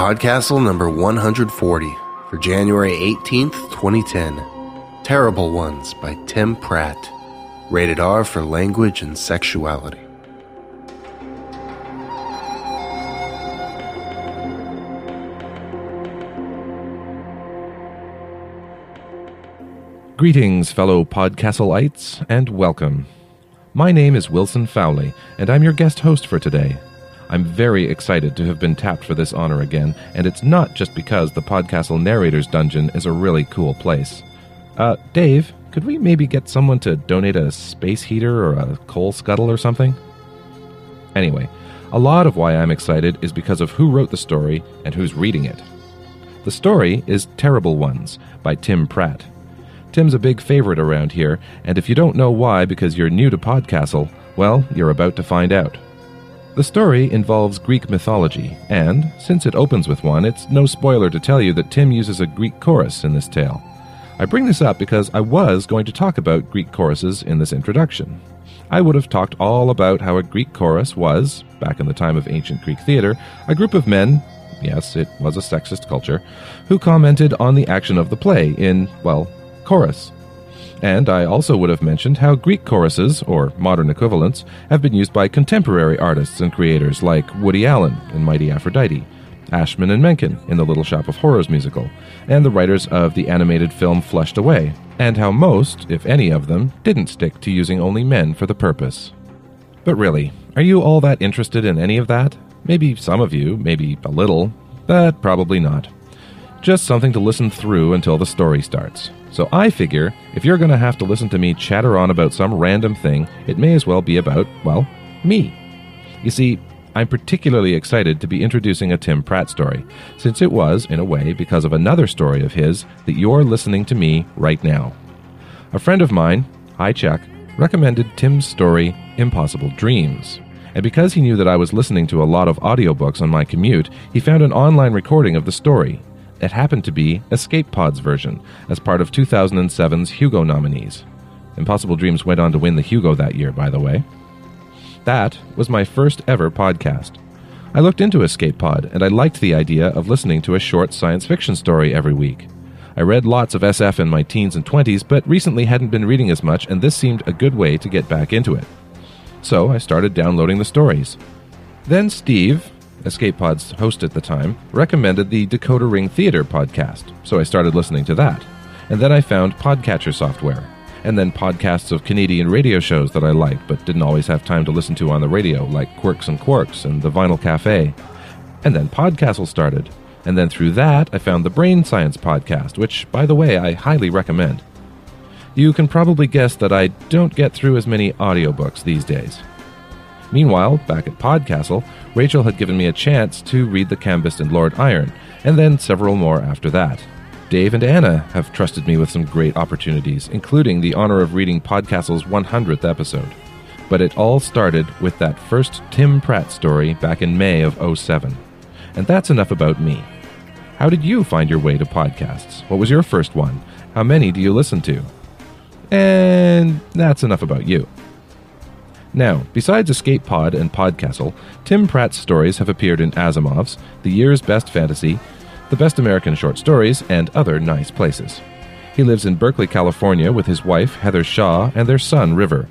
Podcastle number 140 for January 18th, 2010. Terrible Ones by Tim Pratt. Rated R for language and sexuality. Greetings, fellow Podcastleites, and welcome. My name is Wilson Fowlie, and I'm your guest host for today. I'm very excited to have been tapped for this honor again, and it's not just because the Podcastle Narrator's Dungeon is a really cool place. Uh, Dave, could we maybe get someone to donate a space heater or a coal scuttle or something? Anyway, a lot of why I'm excited is because of who wrote the story and who's reading it. The story is Terrible Ones by Tim Pratt. Tim's a big favorite around here, and if you don't know why because you're new to Podcastle, well, you're about to find out. The story involves Greek mythology, and, since it opens with one, it's no spoiler to tell you that Tim uses a Greek chorus in this tale. I bring this up because I was going to talk about Greek choruses in this introduction. I would have talked all about how a Greek chorus was, back in the time of ancient Greek theater, a group of men, yes, it was a sexist culture, who commented on the action of the play in, well, chorus. And I also would have mentioned how Greek choruses, or modern equivalents, have been used by contemporary artists and creators like Woody Allen in Mighty Aphrodite, Ashman and Menken in the Little Shop of Horrors musical, and the writers of the animated film Flushed Away, and how most, if any of them, didn't stick to using only men for the purpose. But really, are you all that interested in any of that? Maybe some of you, maybe a little, but probably not. Just something to listen through until the story starts. So I figure if you're going to have to listen to me chatter on about some random thing, it may as well be about, well, me. You see, I'm particularly excited to be introducing a Tim Pratt story, since it was, in a way, because of another story of his that you're listening to me right now. A friend of mine, hi Chuck, recommended Tim's story, Impossible Dreams. And because he knew that I was listening to a lot of audiobooks on my commute, he found an online recording of the story, it happened to be Escape Pod's version, as part of 2007's Hugo nominees. Impossible Dreams went on to win the Hugo that year, by the way. That was my first ever podcast. I looked into Escape Pod, and I liked the idea of listening to a short science fiction story every week. I read lots of SF in my teens and 20s, but recently hadn't been reading as much, and this seemed a good way to get back into it. So I started downloading the stories. Then Steve, Escape Pod's host at the time, recommended the Decoder Ring Theater podcast, so I started listening to that. And then I found Podcatcher software, and then podcasts of Canadian radio shows that I liked but didn't always have time to listen to on the radio, like Quirks and Quarks and The Vinyl Cafe. And then Podcastle started, and then through that I found the Brain Science podcast, which, by the way, I highly recommend. You can probably guess that I don't get through as many audiobooks these days. Meanwhile, back at Podcastle, Rachel had given me a chance to read The Cambist and Lord Iron, and then several more after that. Dave and Anna have trusted me with some great opportunities, including the honor of reading Podcastle's 100th episode. But it all started with that first Tim Pratt story back in May of 07. And that's enough about me. How did you find your way to podcasts? What was your first one? How many do you listen to? And that's enough about you. Now, besides Escape Pod and Podcastle, Tim Pratt's stories have appeared in Asimov's, The Year's Best Fantasy, The Best American Short Stories, and other nice places. He lives in Berkeley, California with his wife, Heather Shaw, and their son, River.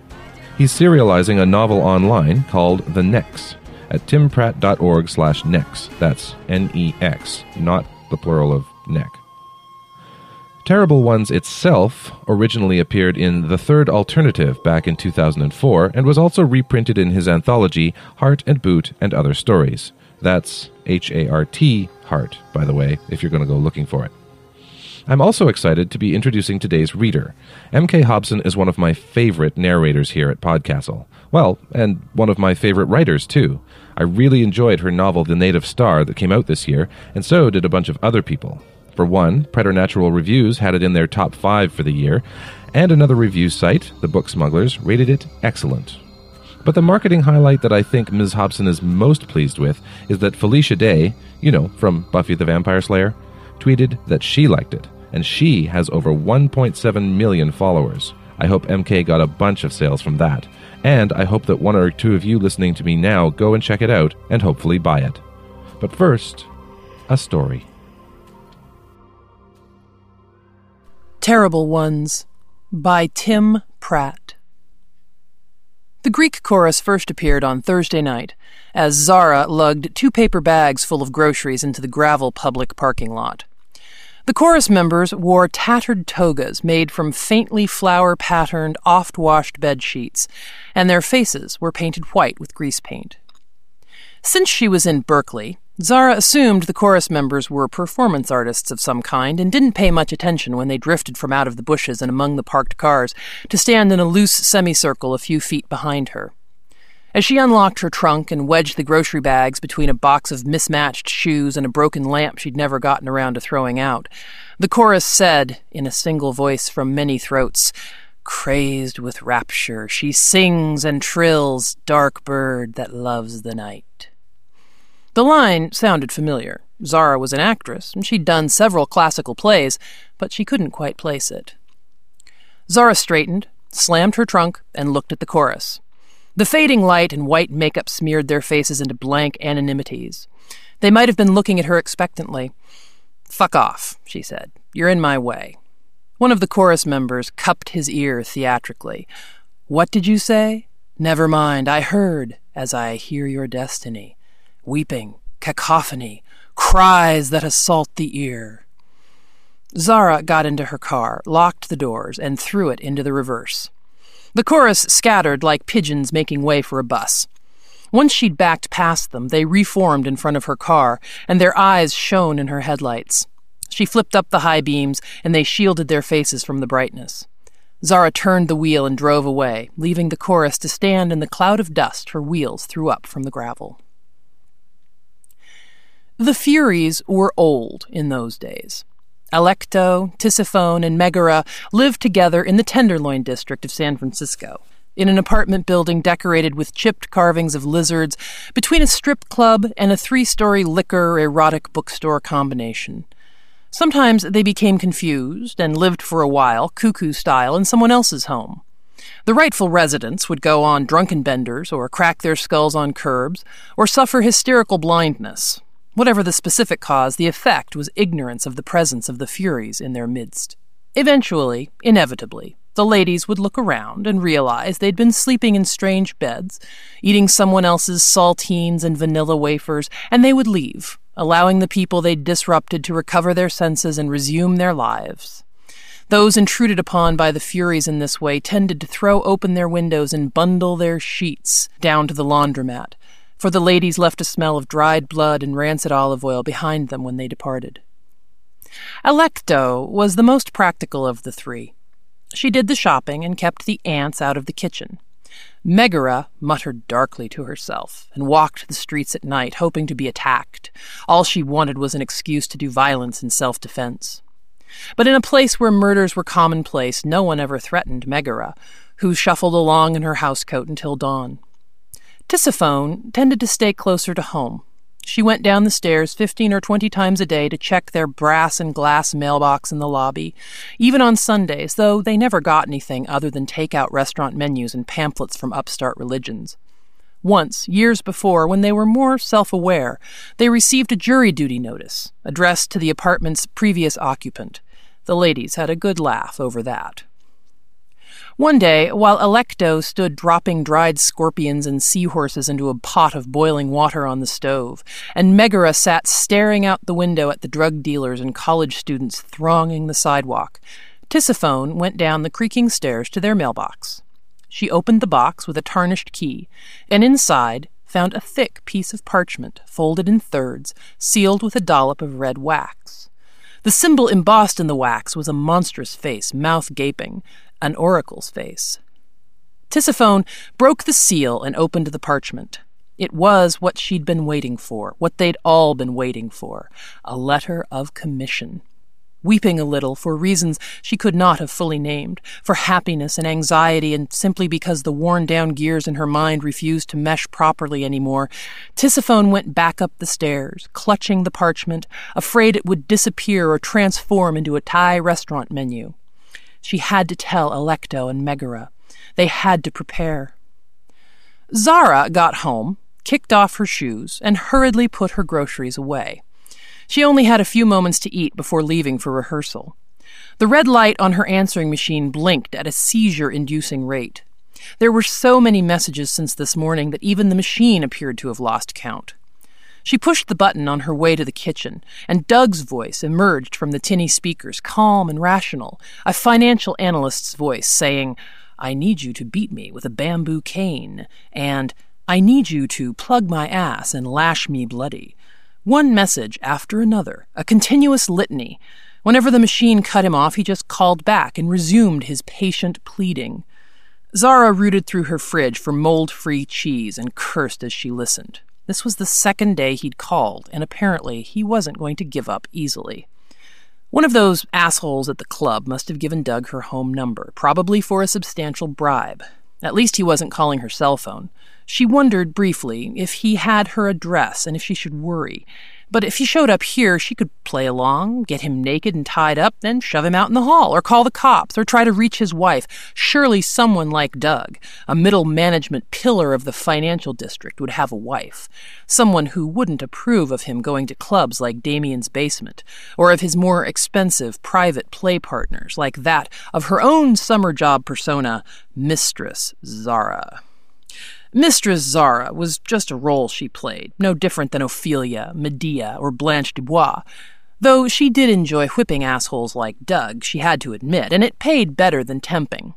He's serializing a novel online called The Nex at timpratt.org slash nex. That's N-E-X, not the plural of neck. Terrible Ones itself originally appeared in The Third Alternative back in 2004 and was also reprinted in his anthology Hart and Boot and Other Stories. That's H A R T, Hart, by the way, if you're going to go looking for it. I'm also excited to be introducing today's reader. M.K. Hobson is one of my favorite narrators here at Podcastle. Well, and one of my favorite writers, too. I really enjoyed her novel The Native Star that came out this year, and so did a bunch of other people. For one, Preternatural Reviews had it in their top five for the year, and another review site, The Book Smugglers, rated it excellent. But the marketing highlight that I think Ms. Hobson is most pleased with is that Felicia Day, you know, from Buffy the Vampire Slayer, tweeted that she liked it, and she has over 1.7 million followers. I hope MK got a bunch of sales from that, and I hope that one or two of you listening to me now go and check it out and hopefully buy it. But first, a story. Terrible Ones by Tim Pratt. The Greek chorus first appeared on Thursday night as Zara lugged two paper bags full of groceries into the gravel public parking lot. The chorus members wore tattered togas made from faintly flower patterned, oft washed bed sheets, and their faces were painted white with grease paint. Since she was in Berkeley, Zara assumed the chorus members were performance artists of some kind and didn't pay much attention when they drifted from out of the bushes and among the parked cars to stand in a loose semicircle a few feet behind her. As she unlocked her trunk and wedged the grocery bags between a box of mismatched shoes and a broken lamp she'd never gotten around to throwing out, the chorus said, in a single voice from many throats, Crazed with rapture, she sings and trills, dark bird that loves the night. The line sounded familiar. Zara was an actress, and she'd done several classical plays, but she couldn't quite place it. Zara straightened, slammed her trunk, and looked at the chorus. The fading light and white makeup smeared their faces into blank anonymities. They might have been looking at her expectantly. Fuck off, she said. You're in my way. One of the chorus members cupped his ear theatrically. What did you say? Never mind, I heard, as I hear your destiny. Weeping, cacophony, cries that assault the ear. Zara got into her car, locked the doors, and threw it into the reverse. The chorus scattered like pigeons making way for a bus. Once she'd backed past them, they reformed in front of her car, and their eyes shone in her headlights. She flipped up the high beams, and they shielded their faces from the brightness. Zara turned the wheel and drove away, leaving the chorus to stand in the cloud of dust her wheels threw up from the gravel. The Furies were old in those days. Alecto, Tisiphone, and Megara lived together in the Tenderloin district of San Francisco, in an apartment building decorated with chipped carvings of lizards between a strip club and a three story liquor erotic bookstore combination. Sometimes they became confused and lived for a while, cuckoo style, in someone else's home. The rightful residents would go on drunken benders, or crack their skulls on curbs, or suffer hysterical blindness, Whatever the specific cause, the effect was ignorance of the presence of the Furies in their midst. Eventually, inevitably, the ladies would look around and realize they'd been sleeping in strange beds, eating someone else's saltines and vanilla wafers, and they would leave, allowing the people they'd disrupted to recover their senses and resume their lives. Those intruded upon by the Furies in this way tended to throw open their windows and bundle their sheets down to the laundromat, for the ladies left a smell of dried blood and rancid olive oil behind them when they departed. Alecto was the most practical of the three. She did the shopping and kept the ants out of the kitchen. Megara muttered darkly to herself and walked the streets at night, hoping to be attacked. All she wanted was an excuse to do violence in self defense. But in a place where murders were commonplace, no one ever threatened Megara, who shuffled along in her housecoat until dawn. Tisiphone tended to stay closer to home. She went down the stairs 15 or 20 times a day to check their brass and glass mailbox in the lobby, even on Sundays, though they never got anything other than takeout restaurant menus and pamphlets from upstart religions. Once, years before, when they were more self aware, they received a jury duty notice addressed to the apartment's previous occupant. The ladies had a good laugh over that. One day, while Alecto stood dropping dried scorpions and seahorses into a pot of boiling water on the stove, and Megara sat staring out the window at the drug dealers and college students thronging the sidewalk, Tisiphone went down the creaking stairs to their mailbox. She opened the box with a tarnished key, and inside found a thick piece of parchment, folded in thirds, sealed with a dollop of red wax. The symbol embossed in the wax was a monstrous face, mouth gaping, an oracle's face. Tisiphone broke the seal and opened the parchment. It was what she'd been waiting for, what they'd all been waiting for a letter of commission. Weeping a little for reasons she could not have fully named, for happiness and anxiety, and simply because the worn down gears in her mind refused to mesh properly anymore, Tisiphone went back up the stairs, clutching the parchment, afraid it would disappear or transform into a Thai restaurant menu. She had to tell Alecto and Megara. They had to prepare. Zara got home, kicked off her shoes, and hurriedly put her groceries away. She only had a few moments to eat before leaving for rehearsal. The red light on her answering machine blinked at a seizure inducing rate. There were so many messages since this morning that even the machine appeared to have lost count. She pushed the button on her way to the kitchen, and Doug's voice emerged from the tinny speakers, calm and rational, a financial analyst's voice saying, I need you to beat me with a bamboo cane, and I need you to plug my ass and lash me bloody. One message after another, a continuous litany. Whenever the machine cut him off, he just called back and resumed his patient pleading. Zara rooted through her fridge for mold free cheese and cursed as she listened. This was the second day he'd called, and apparently he wasn't going to give up easily. One of those assholes at the club must have given Doug her home number, probably for a substantial bribe. At least he wasn't calling her cell phone. She wondered briefly if he had her address and if she should worry. But if he showed up here, she could play along, get him naked and tied up, then shove him out in the hall, or call the cops, or try to reach his wife. Surely someone like Doug, a middle management pillar of the financial district, would have a wife. Someone who wouldn't approve of him going to clubs like Damien's basement, or of his more expensive private play partners, like that of her own summer job persona, Mistress Zara. Mistress Zara was just a role she played, no different than Ophelia, Medea, or Blanche Dubois. Though she did enjoy whipping assholes like Doug, she had to admit, and it paid better than temping.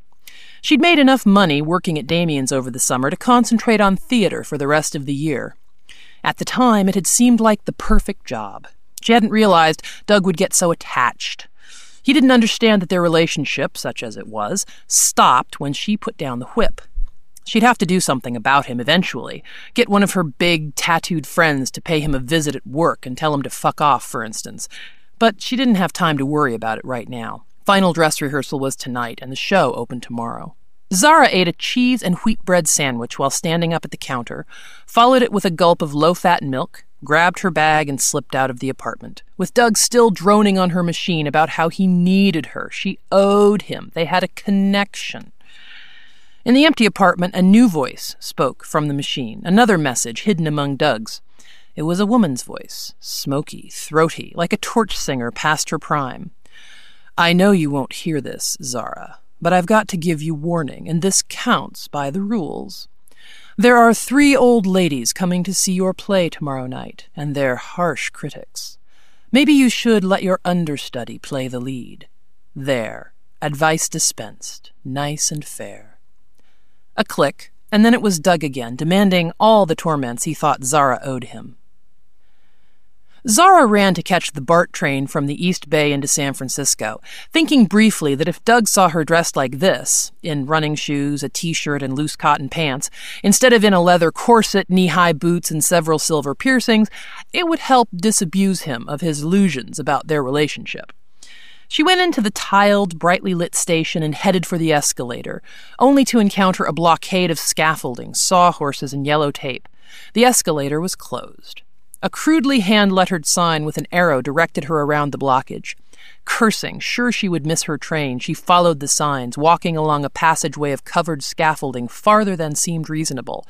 She'd made enough money working at Damien's over the summer to concentrate on theater for the rest of the year. At the time, it had seemed like the perfect job. She hadn't realized Doug would get so attached. He didn't understand that their relationship, such as it was, stopped when she put down the whip. She'd have to do something about him eventually. Get one of her big, tattooed friends to pay him a visit at work and tell him to fuck off, for instance. But she didn't have time to worry about it right now. Final dress rehearsal was tonight, and the show opened tomorrow. Zara ate a cheese and wheat bread sandwich while standing up at the counter, followed it with a gulp of low fat milk, grabbed her bag, and slipped out of the apartment. With Doug still droning on her machine about how he needed her, she owed him. They had a connection. In the empty apartment, a new voice spoke from the machine, another message hidden among Doug's. It was a woman's voice, smoky, throaty, like a torch singer past her prime. I know you won't hear this, Zara, but I've got to give you warning, and this counts by the rules. There are three old ladies coming to see your play tomorrow night, and they're harsh critics. Maybe you should let your understudy play the lead. There, advice dispensed, nice and fair. A click, and then it was Doug again, demanding all the torments he thought Zara owed him. Zara ran to catch the BART train from the East Bay into San Francisco, thinking briefly that if Doug saw her dressed like this, in running shoes, a t shirt, and loose cotton pants, instead of in a leather corset, knee high boots, and several silver piercings, it would help disabuse him of his illusions about their relationship. She went into the tiled, brightly lit station and headed for the escalator, only to encounter a blockade of scaffolding, sawhorses, and yellow tape. The escalator was closed. A crudely hand lettered sign with an arrow directed her around the blockage. Cursing, sure she would miss her train, she followed the signs, walking along a passageway of covered scaffolding farther than seemed reasonable.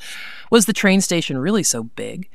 Was the train station really so big?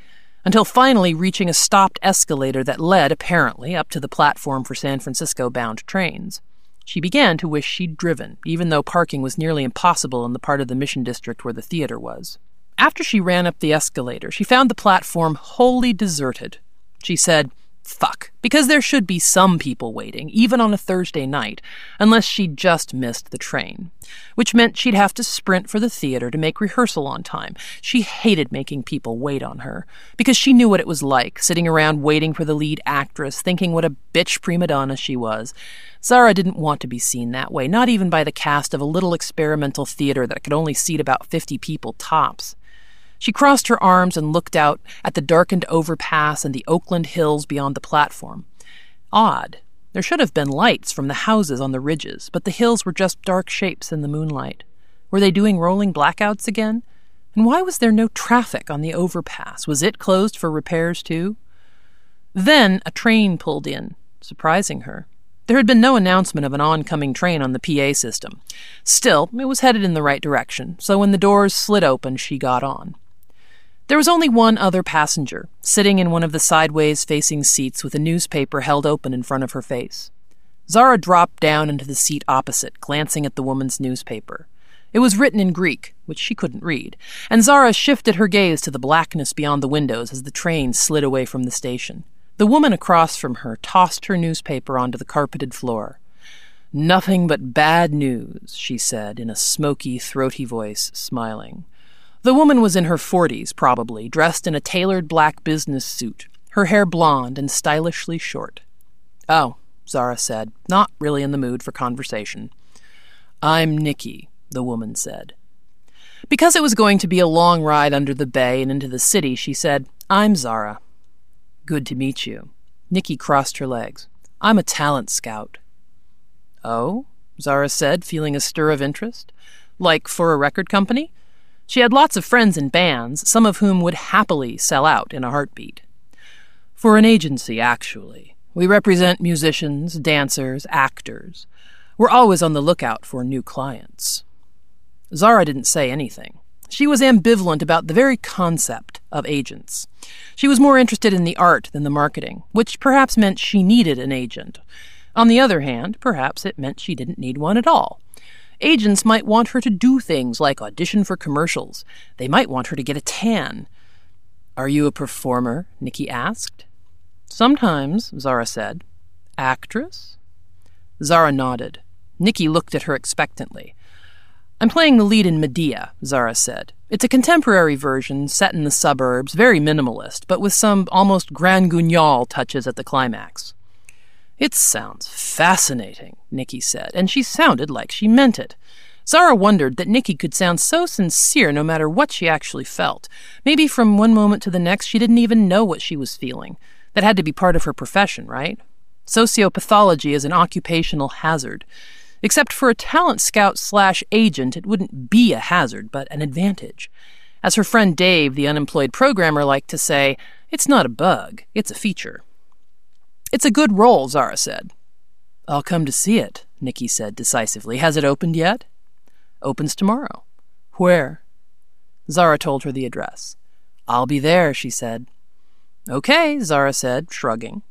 Until finally reaching a stopped escalator that led, apparently, up to the platform for San Francisco bound trains. She began to wish she'd driven, even though parking was nearly impossible in the part of the Mission District where the theater was. After she ran up the escalator, she found the platform wholly deserted. She said, Fuck. Because there should be some people waiting, even on a Thursday night, unless she'd just missed the train. Which meant she'd have to sprint for the theater to make rehearsal on time. She hated making people wait on her, because she knew what it was like, sitting around waiting for the lead actress, thinking what a bitch prima donna she was. Zara didn't want to be seen that way, not even by the cast of a little experimental theater that could only seat about 50 people tops. She crossed her arms and looked out at the darkened overpass and the Oakland hills beyond the platform. Odd. There should have been lights from the houses on the ridges, but the hills were just dark shapes in the moonlight. Were they doing rolling blackouts again? And why was there no traffic on the overpass? Was it closed for repairs too? Then a train pulled in, surprising her. There had been no announcement of an oncoming train on the PA system. Still, it was headed in the right direction, so when the doors slid open, she got on. There was only one other passenger, sitting in one of the sideways facing seats with a newspaper held open in front of her face. Zara dropped down into the seat opposite, glancing at the woman's newspaper. It was written in Greek, which she couldn't read, and Zara shifted her gaze to the blackness beyond the windows as the train slid away from the station. The woman across from her tossed her newspaper onto the carpeted floor. Nothing but bad news, she said in a smoky, throaty voice, smiling. The woman was in her forties, probably, dressed in a tailored black business suit, her hair blonde and stylishly short. Oh, Zara said, not really in the mood for conversation. I'm Nikki, the woman said. Because it was going to be a long ride under the bay and into the city, she said, I'm Zara. Good to meet you. Nikki crossed her legs. I'm a talent scout. Oh? Zara said, feeling a stir of interest. Like for a record company? She had lots of friends in bands, some of whom would happily sell out in a heartbeat. For an agency, actually. We represent musicians, dancers, actors. We're always on the lookout for new clients. Zara didn't say anything. She was ambivalent about the very concept of agents. She was more interested in the art than the marketing, which perhaps meant she needed an agent. On the other hand, perhaps it meant she didn't need one at all. Agents might want her to do things like audition for commercials. They might want her to get a tan. Are you a performer? Nikki asked. Sometimes, Zara said. Actress? Zara nodded. Nikki looked at her expectantly. I'm playing the lead in Medea, Zara said. It's a contemporary version set in the suburbs, very minimalist, but with some almost grand guignol touches at the climax. It sounds fascinating, Nikki said, and she sounded like she meant it. Zara wondered that Nikki could sound so sincere no matter what she actually felt. Maybe from one moment to the next she didn't even know what she was feeling. That had to be part of her profession, right? Sociopathology is an occupational hazard. Except for a talent scout slash agent, it wouldn't be a hazard, but an advantage. As her friend Dave, the unemployed programmer, liked to say, it's not a bug, it's a feature. It's a good role, Zara said. I'll come to see it, Nicky said decisively. Has it opened yet? Opens tomorrow. Where? Zara told her the address. I'll be there, she said. Okay, Zara said, shrugging.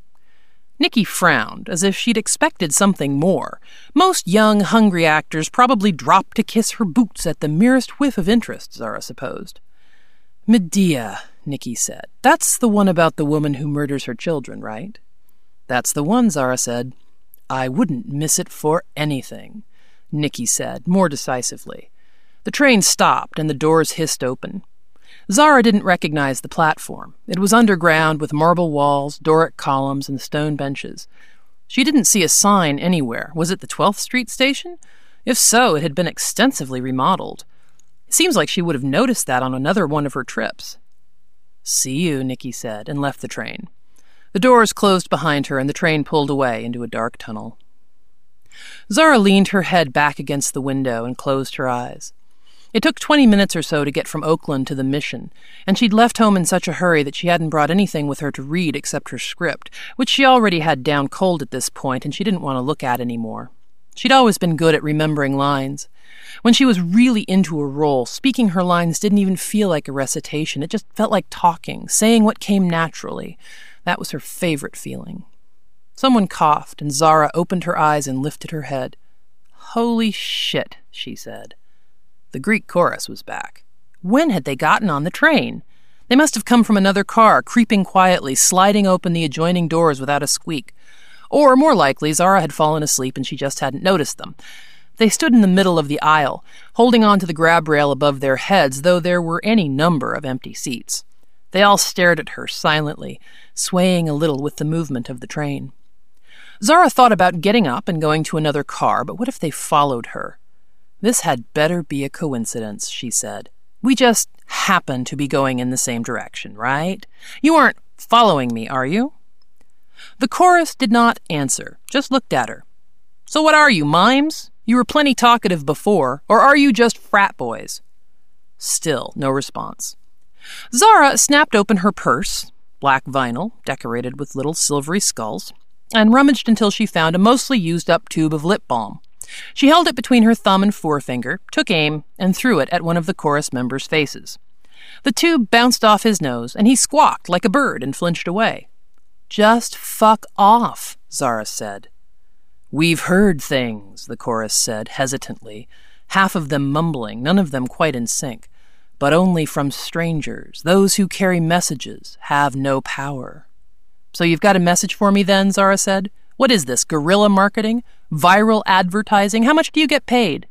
Nicky frowned, as if she'd expected something more. Most young, hungry actors probably drop to kiss her boots at the merest whiff of interest, Zara supposed. Medea, Nicky said. That's the one about the woman who murders her children, right? That's the one, Zara said. I wouldn't miss it for anything, Nicky said, more decisively. The train stopped and the doors hissed open. Zara didn't recognize the platform. It was underground with marble walls, Doric columns, and stone benches. She didn't see a sign anywhere. Was it the 12th Street station? If so, it had been extensively remodeled. It seems like she would have noticed that on another one of her trips. See you, Nicky said, and left the train. The doors closed behind her, and the train pulled away into a dark tunnel. Zara leaned her head back against the window and closed her eyes. It took twenty minutes or so to get from Oakland to the mission, and she'd left home in such a hurry that she hadn't brought anything with her to read except her script, which she already had down cold at this point and she didn't want to look at any more. She'd always been good at remembering lines. When she was really into a role, speaking her lines didn't even feel like a recitation. It just felt like talking, saying what came naturally, that was her favorite feeling. Someone coughed, and Zara opened her eyes and lifted her head. Holy shit, she said. The Greek chorus was back. When had they gotten on the train? They must have come from another car, creeping quietly, sliding open the adjoining doors without a squeak. Or, more likely, Zara had fallen asleep and she just hadn't noticed them. They stood in the middle of the aisle, holding on to the grab rail above their heads, though there were any number of empty seats. They all stared at her silently, swaying a little with the movement of the train. Zara thought about getting up and going to another car, but what if they followed her? This had better be a coincidence, she said. We just happen to be going in the same direction, right? You aren't following me, are you? The chorus did not answer, just looked at her. So what are you, mimes? You were plenty talkative before, or are you just frat boys? Still no response. Zara snapped open her purse, black vinyl, decorated with little silvery skulls, and rummaged until she found a mostly used up tube of lip balm. She held it between her thumb and forefinger, took aim, and threw it at one of the chorus members' faces. The tube bounced off his nose, and he squawked like a bird and flinched away. Just fuck off, Zara said. We've heard things, the chorus said hesitantly, half of them mumbling, none of them quite in sync, but only from strangers. Those who carry messages have no power. So you've got a message for me then, Zara said? What is this, guerrilla marketing? Viral advertising? How much do you get paid?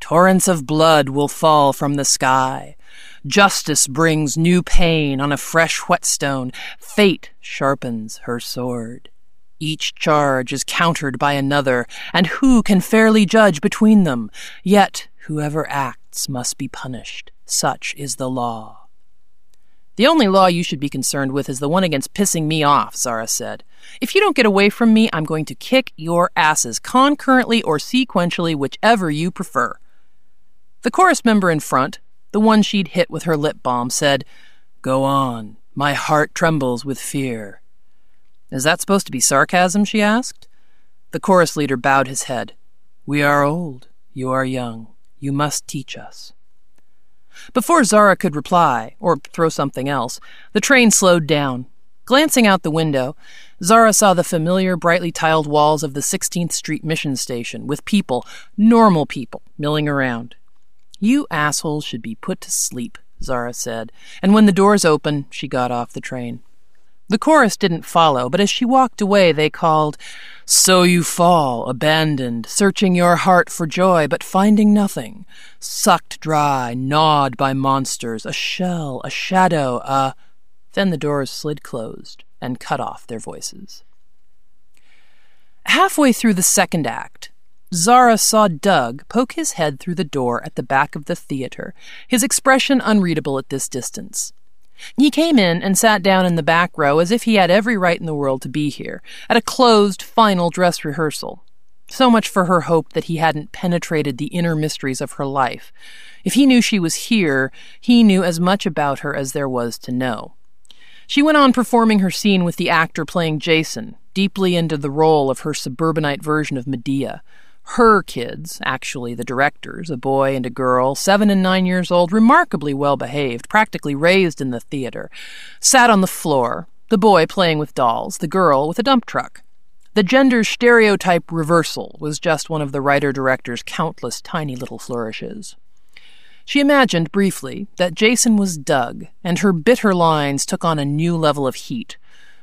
Torrents of blood will fall from the sky. Justice brings new pain on a fresh whetstone. Fate sharpens her sword. Each charge is countered by another, and who can fairly judge between them? Yet whoever acts must be punished. Such is the law. The only law you should be concerned with is the one against pissing me off, Zara said. If you don't get away from me, I'm going to kick your asses concurrently or sequentially, whichever you prefer. The chorus member in front, the one she'd hit with her lip balm, said, Go on. My heart trembles with fear. Is that supposed to be sarcasm? she asked. The chorus leader bowed his head. We are old. You are young. You must teach us. Before Zara could reply, or throw something else, the train slowed down. Glancing out the window, Zara saw the familiar, brightly tiled walls of the 16th Street Mission Station, with people, normal people, milling around. You assholes should be put to sleep, Zara said, and when the doors opened, she got off the train. The chorus didn't follow, but as she walked away, they called, So you fall, abandoned, searching your heart for joy, but finding nothing. Sucked dry, gnawed by monsters, a shell, a shadow, a. Then the doors slid closed and cut off their voices. Halfway through the second act, Zara saw Doug poke his head through the door at the back of the theater, his expression unreadable at this distance. He came in and sat down in the back row as if he had every right in the world to be here, at a closed final dress rehearsal. So much for her hope that he hadn't penetrated the inner mysteries of her life. If he knew she was here, he knew as much about her as there was to know. She went on performing her scene with the actor playing Jason, deeply into the role of her suburbanite version of Medea. Her kids, actually the directors, a boy and a girl, seven and nine years old, remarkably well behaved, practically raised in the theater, sat on the floor, the boy playing with dolls, the girl with a dump truck. The gender stereotype reversal was just one of the writer director's countless tiny little flourishes. She imagined briefly that Jason was Doug, and her bitter lines took on a new level of heat,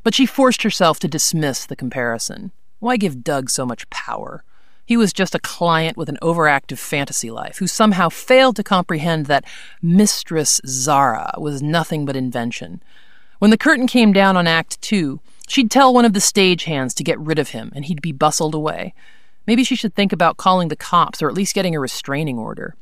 but she forced herself to dismiss the comparison. Why give Doug so much power? He was just a client with an overactive fantasy life who somehow failed to comprehend that Mistress Zara was nothing but invention. When the curtain came down on Act Two, she'd tell one of the stagehands to get rid of him, and he'd be bustled away. Maybe she should think about calling the cops or at least getting a restraining order.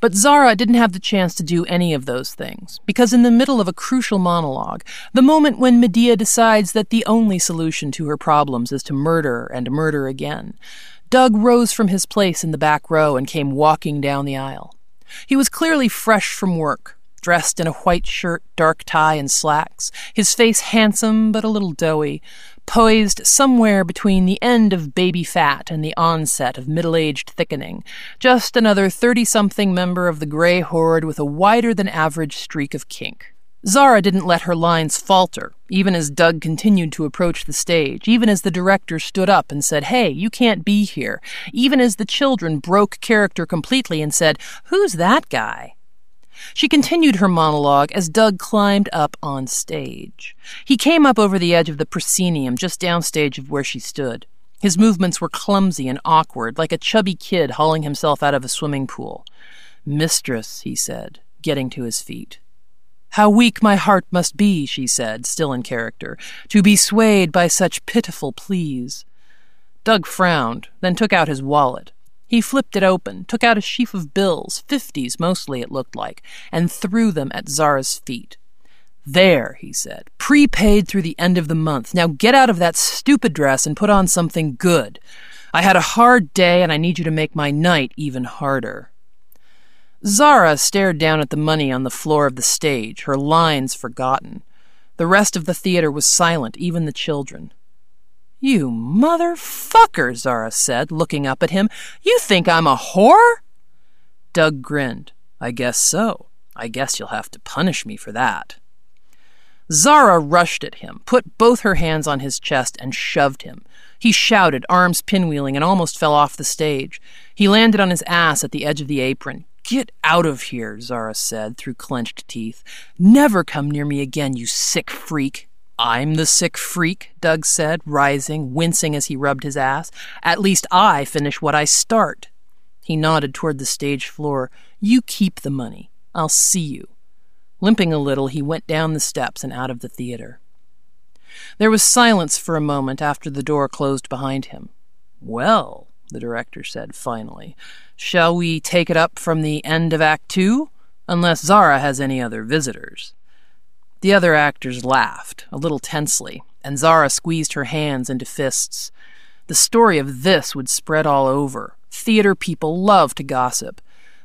But Zara didn't have the chance to do any of those things, because in the middle of a crucial monologue, the moment when Medea decides that the only solution to her problems is to murder and murder again, Doug rose from his place in the back row and came walking down the aisle. He was clearly fresh from work, dressed in a white shirt, dark tie, and slacks, his face handsome but a little doughy, poised somewhere between the end of baby fat and the onset of middle aged thickening, just another thirty something member of the gray horde with a wider than average streak of kink. Zara didn't let her lines falter, even as Doug continued to approach the stage, even as the director stood up and said, Hey, you can't be here, even as the children broke character completely and said, Who's that guy? She continued her monologue as Doug climbed up on stage. He came up over the edge of the proscenium, just downstage of where she stood. His movements were clumsy and awkward, like a chubby kid hauling himself out of a swimming pool. Mistress, he said, getting to his feet. How weak my heart must be, she said, still in character, to be swayed by such pitiful pleas. Doug frowned, then took out his wallet. He flipped it open, took out a sheaf of bills, fifties mostly it looked like, and threw them at Zara's feet. There, he said, prepaid through the end of the month. Now get out of that stupid dress and put on something good. I had a hard day and I need you to make my night even harder. Zara stared down at the money on the floor of the stage, her lines forgotten. The rest of the theater was silent, even the children. You motherfucker, Zara said, looking up at him. You think I'm a whore? Doug grinned. I guess so. I guess you'll have to punish me for that. Zara rushed at him, put both her hands on his chest, and shoved him. He shouted, arms pinwheeling, and almost fell off the stage. He landed on his ass at the edge of the apron. Get out of here, Zara said through clenched teeth. Never come near me again, you sick freak. I'm the sick freak, Doug said, rising, wincing as he rubbed his ass. At least I finish what I start. He nodded toward the stage floor. You keep the money. I'll see you. Limping a little, he went down the steps and out of the theater. There was silence for a moment after the door closed behind him. Well, the director said finally, shall we take it up from the end of Act Two? Unless Zara has any other visitors. The other actors laughed, a little tensely, and Zara squeezed her hands into fists. The story of this would spread all over. Theater people love to gossip.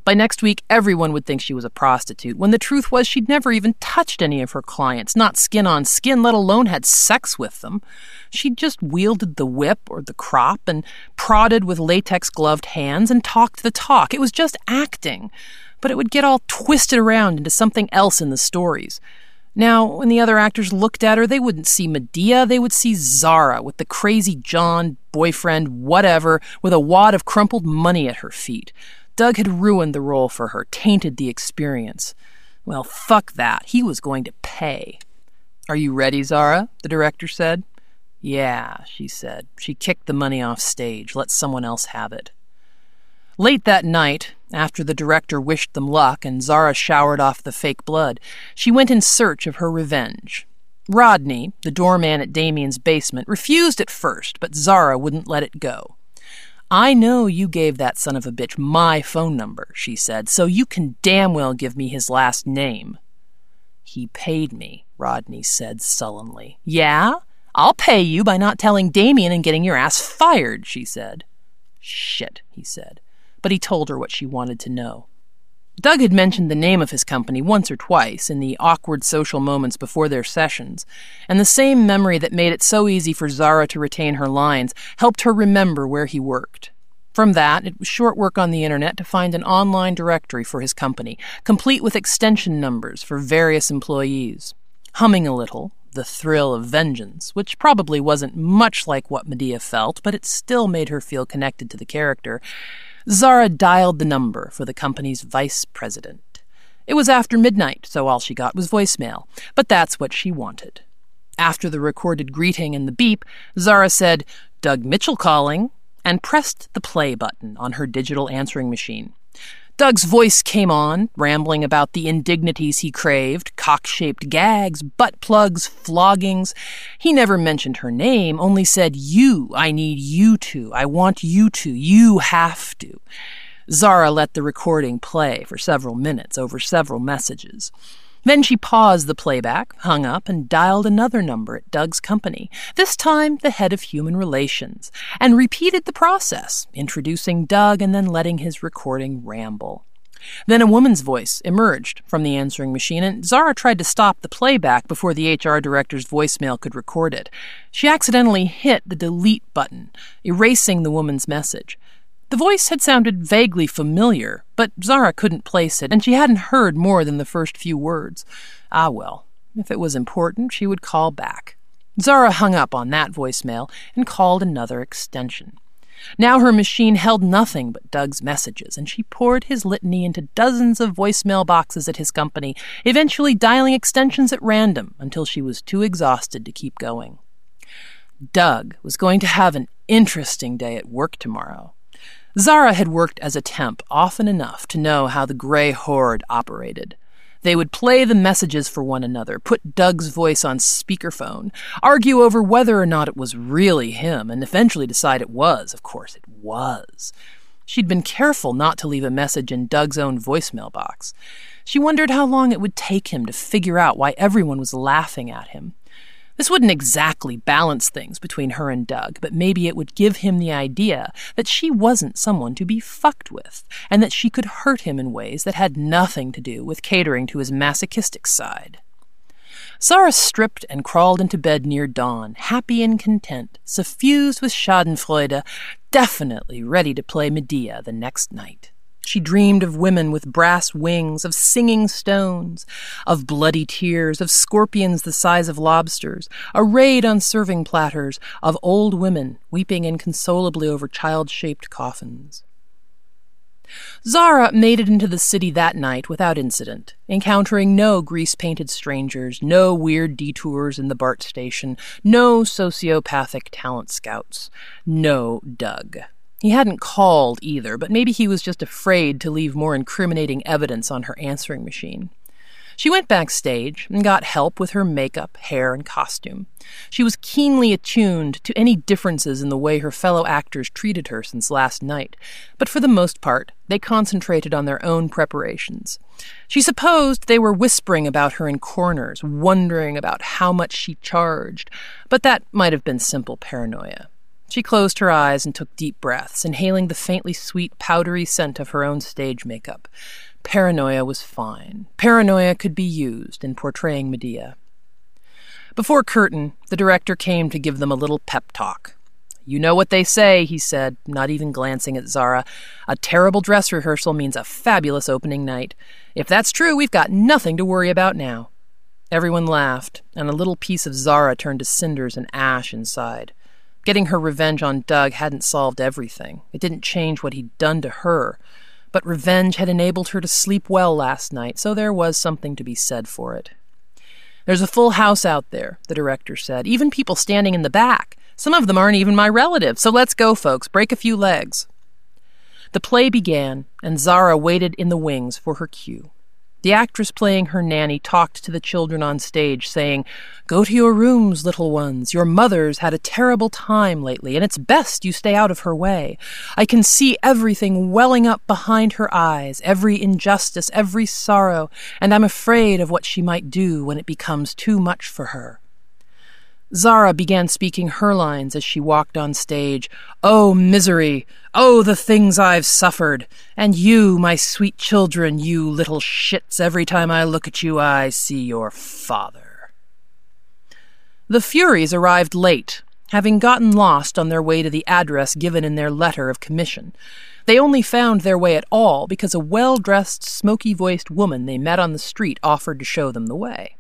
By next week, everyone would think she was a prostitute, when the truth was she'd never even touched any of her clients, not skin on skin, let alone had sex with them. She'd just wielded the whip or the crop and prodded with latex gloved hands and talked the talk. It was just acting. But it would get all twisted around into something else in the stories. Now, when the other actors looked at her, they wouldn't see Medea, they would see Zara with the crazy John, boyfriend, whatever, with a wad of crumpled money at her feet. Doug had ruined the role for her, tainted the experience. Well, fuck that. He was going to pay. Are you ready, Zara? The director said. Yeah, she said. She kicked the money off stage, let someone else have it. Late that night, after the director wished them luck and Zara showered off the fake blood, she went in search of her revenge. Rodney, the doorman at Damien's basement, refused at first, but Zara wouldn't let it go. I know you gave that son of a bitch my phone number, she said, so you can damn well give me his last name. He paid me, Rodney said sullenly. Yeah? I'll pay you by not telling Damien and getting your ass fired, she said. Shit, he said. But he told her what she wanted to know. Doug had mentioned the name of his company once or twice in the awkward social moments before their sessions, and the same memory that made it so easy for Zara to retain her lines helped her remember where he worked. From that, it was short work on the internet to find an online directory for his company, complete with extension numbers for various employees. Humming a little, the thrill of vengeance, which probably wasn't much like what Medea felt, but it still made her feel connected to the character, Zara dialed the number for the company's vice president. It was after midnight, so all she got was voicemail, but that's what she wanted. After the recorded greeting and the beep, Zara said, Doug Mitchell calling, and pressed the play button on her digital answering machine. Doug's voice came on, rambling about the indignities he craved cock shaped gags, butt plugs, floggings. He never mentioned her name, only said, You, I need you to. I want you to. You have to. Zara let the recording play for several minutes over several messages. Then she paused the playback, hung up, and dialed another number at Doug's company, this time the head of human relations, and repeated the process, introducing Doug and then letting his recording ramble. Then a woman's voice emerged from the answering machine, and Zara tried to stop the playback before the HR director's voicemail could record it. She accidentally hit the delete button, erasing the woman's message. The voice had sounded vaguely familiar, but Zara couldn't place it, and she hadn't heard more than the first few words. Ah, well, if it was important, she would call back. Zara hung up on that voicemail and called another extension. Now her machine held nothing but Doug's messages, and she poured his litany into dozens of voicemail boxes at his company, eventually dialing extensions at random until she was too exhausted to keep going. Doug was going to have an interesting day at work tomorrow. Zara had worked as a temp often enough to know how the Grey Horde operated. They would play the messages for one another, put Doug's voice on speakerphone, argue over whether or not it was really him, and eventually decide it was. Of course, it was. She'd been careful not to leave a message in Doug's own voicemail box. She wondered how long it would take him to figure out why everyone was laughing at him. This wouldn't exactly balance things between her and Doug, but maybe it would give him the idea that she wasn't someone to be fucked with, and that she could hurt him in ways that had nothing to do with catering to his masochistic side. Zara stripped and crawled into bed near dawn, happy and content, suffused with schadenfreude, definitely ready to play Medea the next night. She dreamed of women with brass wings, of singing stones, of bloody tears, of scorpions the size of lobsters, arrayed on serving platters, of old women weeping inconsolably over child shaped coffins. Zara made it into the city that night without incident, encountering no grease painted strangers, no weird detours in the BART station, no sociopathic talent scouts, no Doug. He hadn't called either, but maybe he was just afraid to leave more incriminating evidence on her answering machine. She went backstage and got help with her makeup, hair, and costume. She was keenly attuned to any differences in the way her fellow actors treated her since last night, but for the most part, they concentrated on their own preparations. She supposed they were whispering about her in corners, wondering about how much she charged, but that might have been simple paranoia. She closed her eyes and took deep breaths, inhaling the faintly sweet, powdery scent of her own stage makeup. Paranoia was fine. Paranoia could be used in portraying Medea. Before curtain, the director came to give them a little pep talk. You know what they say, he said, not even glancing at Zara. A terrible dress rehearsal means a fabulous opening night. If that's true, we've got nothing to worry about now. Everyone laughed, and a little piece of Zara turned to cinders and ash inside. Getting her revenge on Doug hadn't solved everything. It didn't change what he'd done to her. But revenge had enabled her to sleep well last night, so there was something to be said for it. There's a full house out there, the director said, even people standing in the back. Some of them aren't even my relatives, so let's go, folks, break a few legs. The play began, and Zara waited in the wings for her cue. The actress playing her nanny talked to the children on stage, saying, Go to your rooms, little ones. Your mother's had a terrible time lately, and it's best you stay out of her way. I can see everything welling up behind her eyes, every injustice, every sorrow, and I'm afraid of what she might do when it becomes too much for her. Zara began speaking her lines as she walked on stage. Oh, misery! Oh, the things I've suffered! And you, my sweet children, you little shits, every time I look at you, I see your father. The Furies arrived late, having gotten lost on their way to the address given in their letter of commission. They only found their way at all because a well dressed, smoky voiced woman they met on the street offered to show them the way.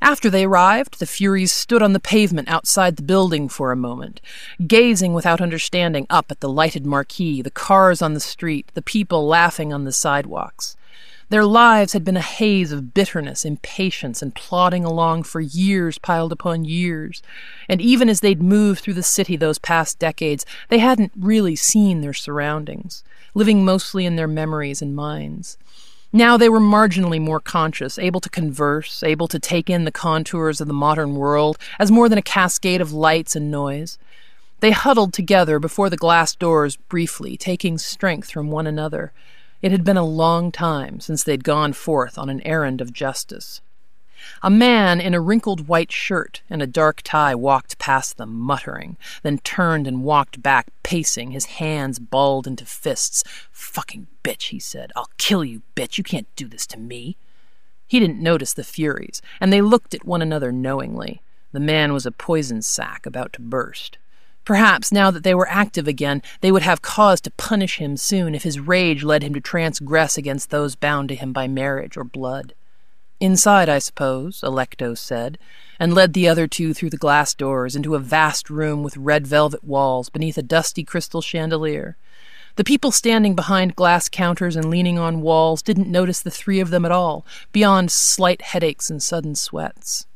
After they arrived, the Furies stood on the pavement outside the building for a moment, gazing without understanding up at the lighted marquee, the cars on the street, the people laughing on the sidewalks. Their lives had been a haze of bitterness, impatience, and plodding along for years piled upon years. And even as they'd moved through the city those past decades, they hadn't really seen their surroundings, living mostly in their memories and minds. Now they were marginally more conscious, able to converse, able to take in the contours of the modern world as more than a cascade of lights and noise. They huddled together before the glass doors briefly, taking strength from one another. It had been a long time since they'd gone forth on an errand of justice. A man in a wrinkled white shirt and a dark tie walked past them, muttering, then turned and walked back, pacing, his hands balled into fists. Fucking bitch, he said. I'll kill you, bitch. You can't do this to me. He didn't notice the Furies, and they looked at one another knowingly. The man was a poison sac about to burst. Perhaps, now that they were active again, they would have cause to punish him soon if his rage led him to transgress against those bound to him by marriage or blood. Inside, I suppose, Alecto said, and led the other two through the glass doors into a vast room with red velvet walls beneath a dusty crystal chandelier. The people standing behind glass counters and leaning on walls didn't notice the three of them at all, beyond slight headaches and sudden sweats.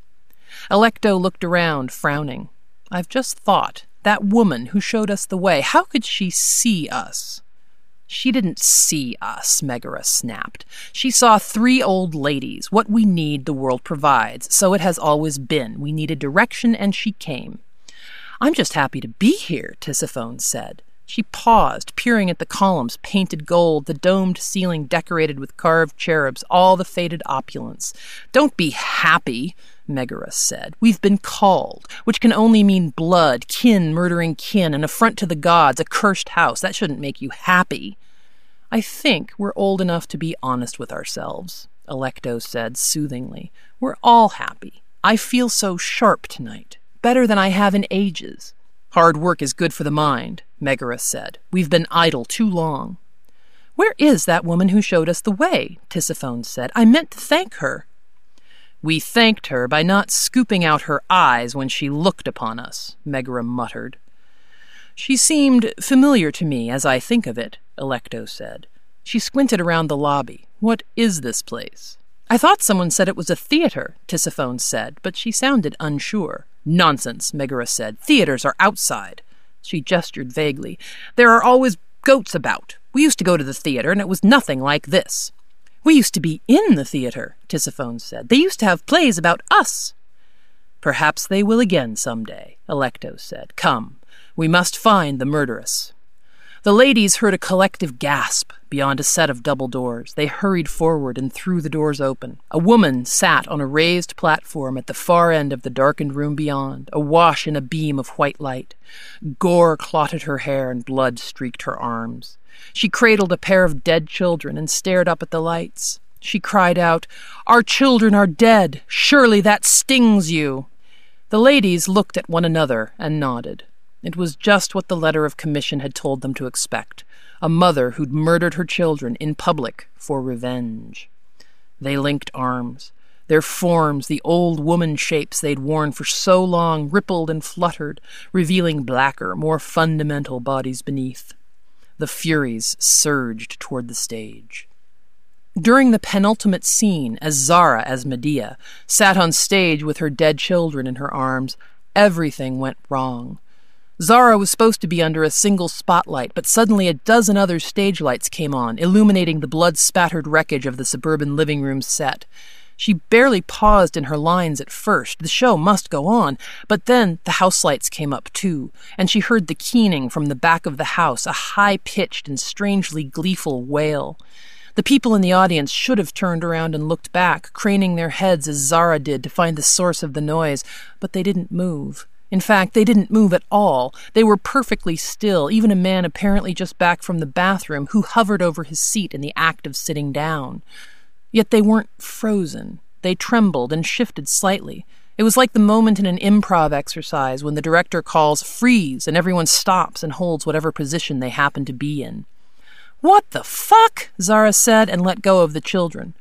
Alecto looked around, frowning. I've just thought, that woman who showed us the way, how could she see us? She didn't see us, Megaera snapped. She saw three old ladies. What we need, the world provides. So it has always been. We needed direction, and she came. I'm just happy to be here, Tisiphone said. She paused, peering at the columns painted gold, the domed ceiling decorated with carved cherubs, all the faded opulence. Don't be happy, Megaera said. We've been called, which can only mean blood, kin murdering kin, an affront to the gods, a cursed house. That shouldn't make you happy. I think we're old enough to be honest with ourselves, Alecto said soothingly. We're all happy. I feel so sharp tonight, better than I have in ages. Hard work is good for the mind, Megaera said. We've been idle too long. Where is that woman who showed us the way? Tisiphone said. I meant to thank her. We thanked her by not scooping out her eyes when she looked upon us, Megaera muttered. She seemed familiar to me as I think of it, Alecto said. She squinted around the lobby. What is this place? I thought someone said it was a theater, Tisiphone said, but she sounded unsure. Nonsense, Megaera said. Theaters are outside. She gestured vaguely. There are always goats about. We used to go to the theater, and it was nothing like this. We used to be in the theater, Tisiphone said. They used to have plays about us. Perhaps they will again some day, Alecto said. Come, we must find the murderess. The ladies heard a collective gasp beyond a set of double doors. They hurried forward and threw the doors open. A woman sat on a raised platform at the far end of the darkened room beyond, awash in a beam of white light. Gore clotted her hair and blood streaked her arms. She cradled a pair of dead children and stared up at the lights. She cried out, Our children are dead! Surely that stings you! The ladies looked at one another and nodded. It was just what the letter of commission had told them to expect a mother who'd murdered her children in public for revenge. They linked arms. Their forms, the old woman shapes they'd worn for so long, rippled and fluttered, revealing blacker, more fundamental bodies beneath. The Furies surged toward the stage. During the penultimate scene, as Zara, as Medea, sat on stage with her dead children in her arms, everything went wrong. Zara was supposed to be under a single spotlight, but suddenly a dozen other stage lights came on, illuminating the blood spattered wreckage of the suburban living room set. She barely paused in her lines at first. The show must go on. But then the house lights came up too, and she heard the keening from the back of the house, a high pitched and strangely gleeful wail. The people in the audience should have turned around and looked back, craning their heads as Zara did to find the source of the noise, but they didn't move. In fact, they didn't move at all. They were perfectly still, even a man apparently just back from the bathroom who hovered over his seat in the act of sitting down. Yet they weren't frozen. They trembled and shifted slightly. It was like the moment in an improv exercise when the director calls freeze and everyone stops and holds whatever position they happen to be in. What the fuck? Zara said and let go of the children.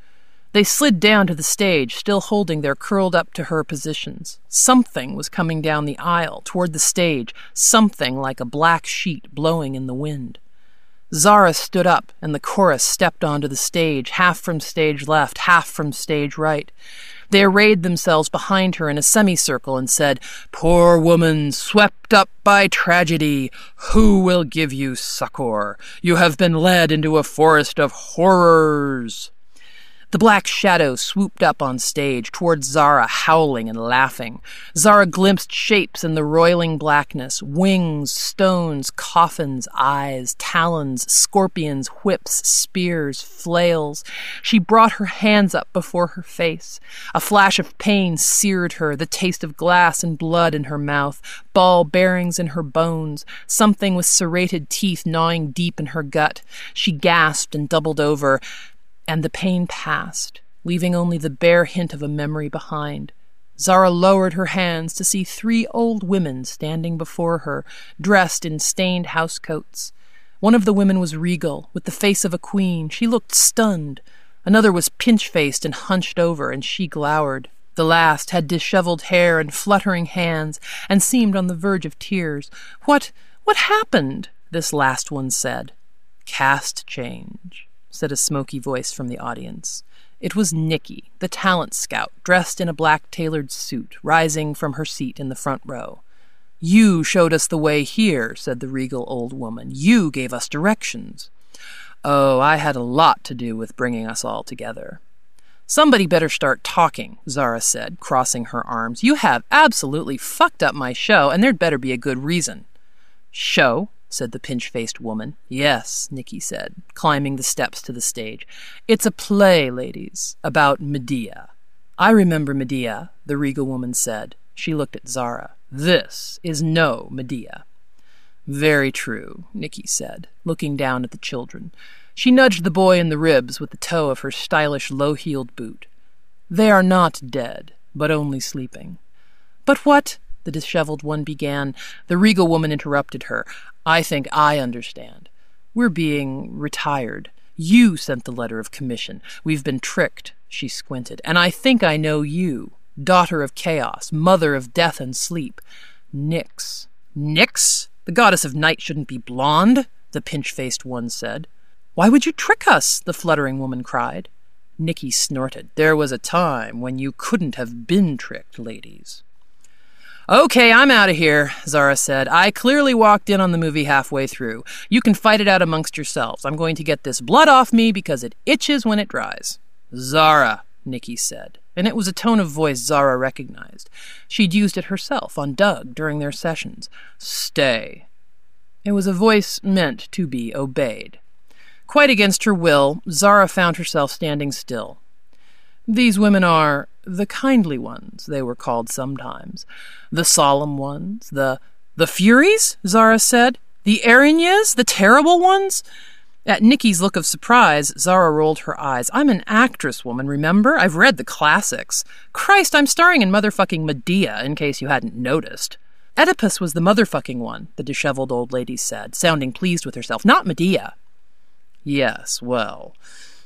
They slid down to the stage, still holding their curled up to her positions. Something was coming down the aisle, toward the stage, something like a black sheet blowing in the wind. Zara stood up, and the chorus stepped onto the stage, half from stage left, half from stage right. They arrayed themselves behind her in a semicircle and said, Poor woman, swept up by tragedy, who will give you succor? You have been led into a forest of horrors. The black shadow swooped up on stage towards Zara, howling and laughing. Zara glimpsed shapes in the roiling blackness wings, stones, coffins, eyes, talons, scorpions, whips, spears, flails. She brought her hands up before her face. A flash of pain seared her, the taste of glass and blood in her mouth, ball bearings in her bones, something with serrated teeth gnawing deep in her gut. She gasped and doubled over and the pain passed, leaving only the bare hint of a memory behind. Zara lowered her hands to see three old women standing before her, dressed in stained housecoats. One of the women was regal, with the face of a queen. She looked stunned. Another was pinch faced and hunched over, and she glowered. The last had disheveled hair and fluttering hands, and seemed on the verge of tears. What, what happened? This last one said. Cast change said a smoky voice from the audience. It was Nikki, the talent scout, dressed in a black tailored suit, rising from her seat in the front row. You showed us the way here, said the regal old woman. You gave us directions. Oh, I had a lot to do with bringing us all together. Somebody better start talking, Zara said, crossing her arms. You have absolutely fucked up my show, and there'd better be a good reason. Show? Said the pinch faced woman. Yes, Nikki said, climbing the steps to the stage. It's a play, ladies, about Medea. I remember Medea, the regal woman said. She looked at Zara. This is no Medea. Very true, Nikki said, looking down at the children. She nudged the boy in the ribs with the toe of her stylish low heeled boot. They are not dead, but only sleeping. But what? the disheveled one began. The regal woman interrupted her. I think I understand. We're being retired. You sent the letter of commission. We've been tricked. She squinted. And I think I know you. Daughter of chaos, mother of death and sleep. Nyx. Nyx? The goddess of night shouldn't be blonde, the pinch faced one said. Why would you trick us? the fluttering woman cried. Nicky snorted. There was a time when you couldn't have been tricked, ladies. Okay, I'm out of here, Zara said. I clearly walked in on the movie halfway through. You can fight it out amongst yourselves. I'm going to get this blood off me because it itches when it dries. Zara, Nicky said, and it was a tone of voice Zara recognized. She'd used it herself on Doug during their sessions. Stay. It was a voice meant to be obeyed. Quite against her will, Zara found herself standing still. These women are the kindly ones, they were called sometimes. The solemn ones, the the Furies, Zara said. The Erinyes, the terrible ones? At Nicky's look of surprise, Zara rolled her eyes. I'm an actress, woman, remember? I've read the classics. Christ, I'm starring in motherfucking Medea, in case you hadn't noticed. Oedipus was the motherfucking one, the disheveled old lady said, sounding pleased with herself, not Medea. Yes, well,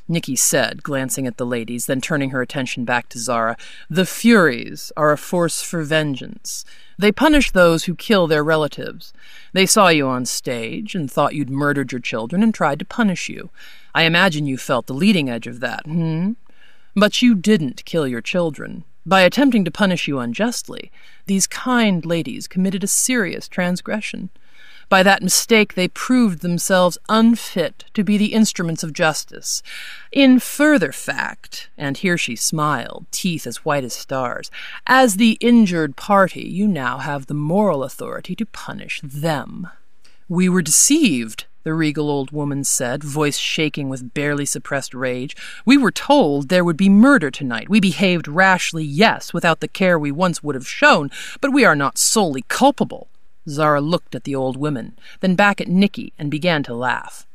Nicky said, glancing at the ladies, then turning her attention back to Zara. The Furies are a force for vengeance. They punish those who kill their relatives. They saw you on stage and thought you'd murdered your children and tried to punish you. I imagine you felt the leading edge of that, hmm? But you didn't kill your children. By attempting to punish you unjustly, these kind ladies committed a serious transgression. By that mistake, they proved themselves unfit to be the instruments of justice. In further fact, and here she smiled, teeth as white as stars, as the injured party, you now have the moral authority to punish them. We were deceived, the regal old woman said, voice shaking with barely suppressed rage. We were told there would be murder tonight. We behaved rashly, yes, without the care we once would have shown, but we are not solely culpable. Zara looked at the old women, then back at Nicky, and began to laugh.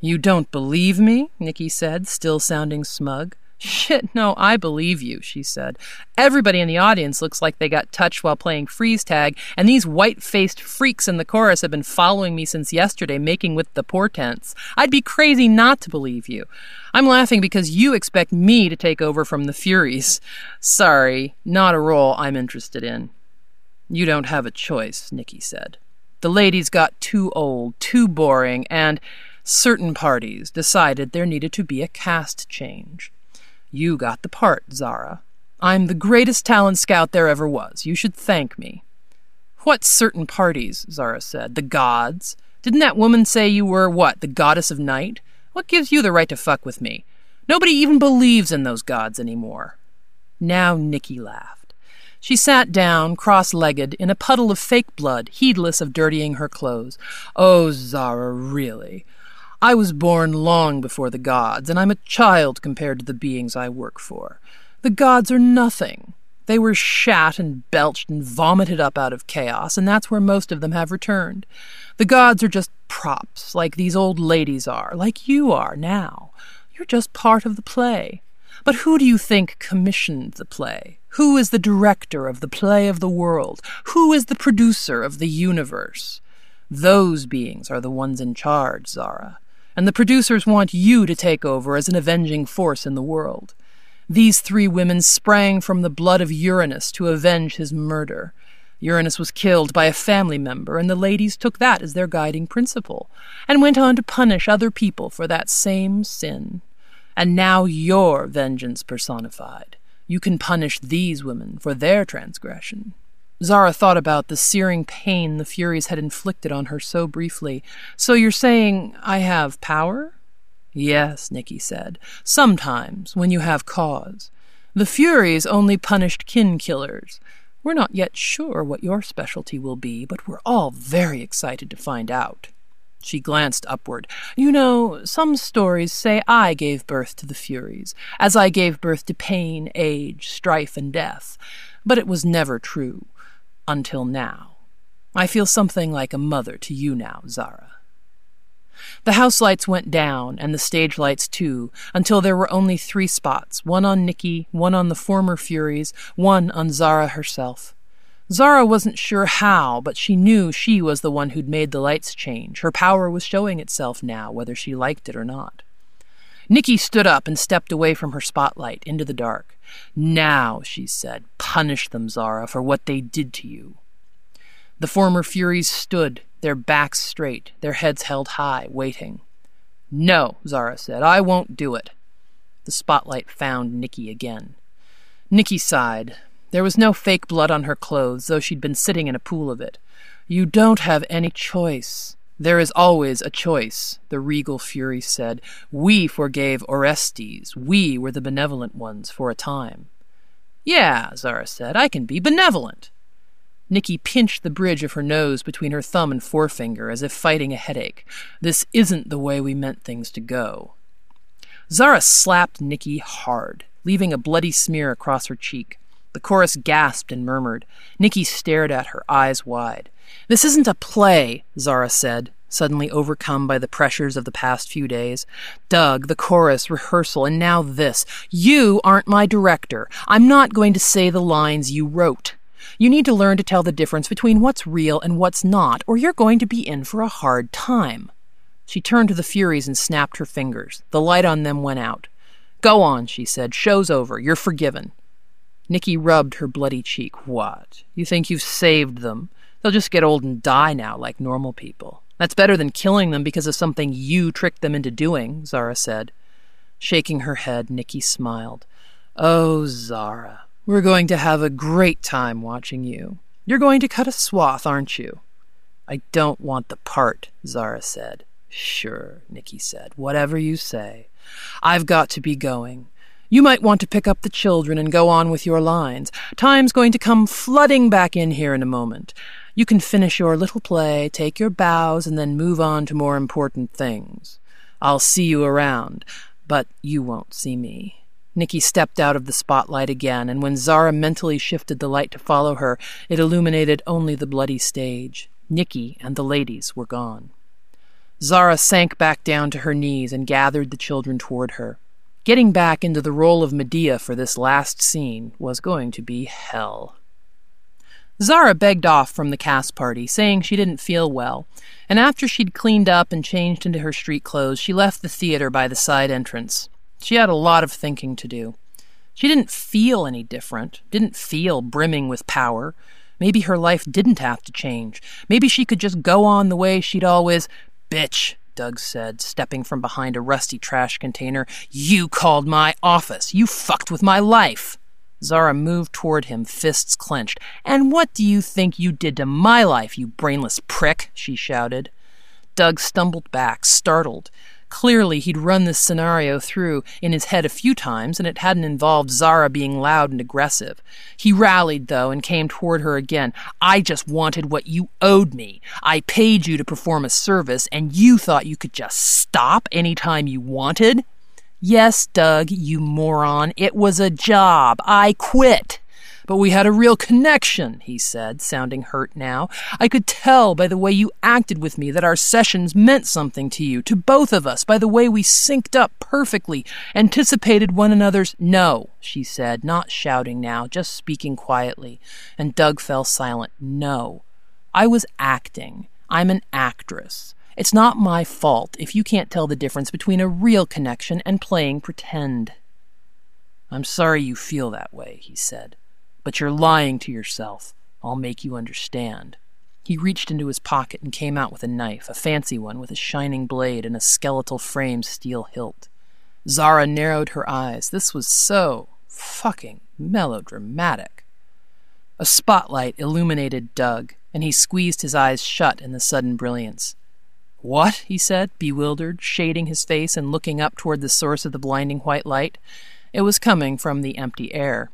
You don't believe me? Nicky said, still sounding smug. Shit, no, I believe you, she said. Everybody in the audience looks like they got touched while playing freeze tag, and these white faced freaks in the chorus have been following me since yesterday, making with the portents. I'd be crazy not to believe you. I'm laughing because you expect me to take over from the Furies. Sorry, not a role I'm interested in. You don't have a choice, Nicky said. The ladies got too old, too boring, and certain parties decided there needed to be a cast change. You got the part, Zara. I'm the greatest talent scout there ever was. You should thank me. What certain parties? Zara said. The gods? Didn't that woman say you were, what, the goddess of night? What gives you the right to fuck with me? Nobody even believes in those gods anymore. Now Nicky laughed. She sat down, cross legged, in a puddle of fake blood, heedless of dirtying her clothes. Oh, Zara, really. I was born long before the gods, and I'm a child compared to the beings I work for. The gods are nothing. They were shat and belched and vomited up out of chaos, and that's where most of them have returned. The gods are just props, like these old ladies are, like you are now. You're just part of the play. But who do you think commissioned the play? Who is the director of the play of the world? Who is the producer of the universe? Those beings are the ones in charge, Zara. And the producers want you to take over as an avenging force in the world. These three women sprang from the blood of Uranus to avenge his murder. Uranus was killed by a family member, and the ladies took that as their guiding principle, and went on to punish other people for that same sin. And now you're vengeance personified. You can punish these women for their transgression. Zara thought about the searing pain the Furies had inflicted on her so briefly. So you're saying I have power? Yes, Nicky said. Sometimes, when you have cause. The Furies only punished kin killers. We're not yet sure what your specialty will be, but we're all very excited to find out. She glanced upward. You know, some stories say I gave birth to the Furies, as I gave birth to pain, age, strife, and death. But it was never true. Until now. I feel something like a mother to you now, Zara. The house lights went down, and the stage lights too, until there were only three spots one on Nicky, one on the former Furies, one on Zara herself. Zara wasn't sure how, but she knew she was the one who'd made the lights change. Her power was showing itself now, whether she liked it or not. Nikki stood up and stepped away from her spotlight into the dark. Now, she said, punish them, Zara, for what they did to you. The former Furies stood, their backs straight, their heads held high, waiting. No, Zara said, I won't do it. The spotlight found Nikki again. Nikki sighed. There was no fake blood on her clothes, though she'd been sitting in a pool of it. You don't have any choice. There is always a choice, the regal Fury said. We forgave Orestes. We were the benevolent ones for a time. Yeah, Zara said, I can be benevolent. Nikki pinched the bridge of her nose between her thumb and forefinger as if fighting a headache. This isn't the way we meant things to go. Zara slapped Nikki hard, leaving a bloody smear across her cheek. The chorus gasped and murmured. Nikki stared at her, eyes wide. This isn't a play, Zara said, suddenly overcome by the pressures of the past few days. Doug, the chorus, rehearsal, and now this. You aren't my director. I'm not going to say the lines you wrote. You need to learn to tell the difference between what's real and what's not, or you're going to be in for a hard time. She turned to the Furies and snapped her fingers. The light on them went out. Go on, she said. Show's over. You're forgiven. Nikki rubbed her bloody cheek. What? You think you've saved them? They'll just get old and die now like normal people. That's better than killing them because of something you tricked them into doing, Zara said. Shaking her head, Nikki smiled. Oh, Zara, we're going to have a great time watching you. You're going to cut a swath, aren't you? I don't want the part, Zara said. Sure, Nikki said. Whatever you say. I've got to be going. You might want to pick up the children and go on with your lines. Time's going to come flooding back in here in a moment. You can finish your little play, take your bows, and then move on to more important things. I'll see you around, but you won't see me. Nikki stepped out of the spotlight again, and when Zara mentally shifted the light to follow her, it illuminated only the bloody stage. Nikki and the ladies were gone. Zara sank back down to her knees and gathered the children toward her. Getting back into the role of Medea for this last scene was going to be hell. Zara begged off from the cast party, saying she didn't feel well, and after she'd cleaned up and changed into her street clothes, she left the theater by the side entrance. She had a lot of thinking to do. She didn't feel any different, didn't feel brimming with power. Maybe her life didn't have to change. Maybe she could just go on the way she'd always. Bitch, Doug said, stepping from behind a rusty trash container. You called my office. You fucked with my life. Zara moved toward him, fists clenched. And what do you think you did to my life, you brainless prick? she shouted. Doug stumbled back, startled. Clearly, he'd run this scenario through in his head a few times, and it hadn't involved Zara being loud and aggressive. He rallied, though, and came toward her again. I just wanted what you owed me. I paid you to perform a service, and you thought you could just stop any time you wanted? Yes, Doug, you moron. It was a job. I quit. But we had a real connection, he said, sounding hurt now. I could tell by the way you acted with me that our sessions meant something to you, to both of us, by the way we synced up perfectly, anticipated one another's. No, she said, not shouting now, just speaking quietly. And Doug fell silent. No. I was acting. I'm an actress. It's not my fault if you can't tell the difference between a real connection and playing pretend. I'm sorry you feel that way, he said. But you're lying to yourself. I'll make you understand. He reached into his pocket and came out with a knife, a fancy one with a shining blade and a skeletal frame steel hilt. Zara narrowed her eyes. This was so fucking melodramatic. A spotlight illuminated Doug, and he squeezed his eyes shut in the sudden brilliance. What? he said, bewildered, shading his face and looking up toward the source of the blinding white light. It was coming from the empty air.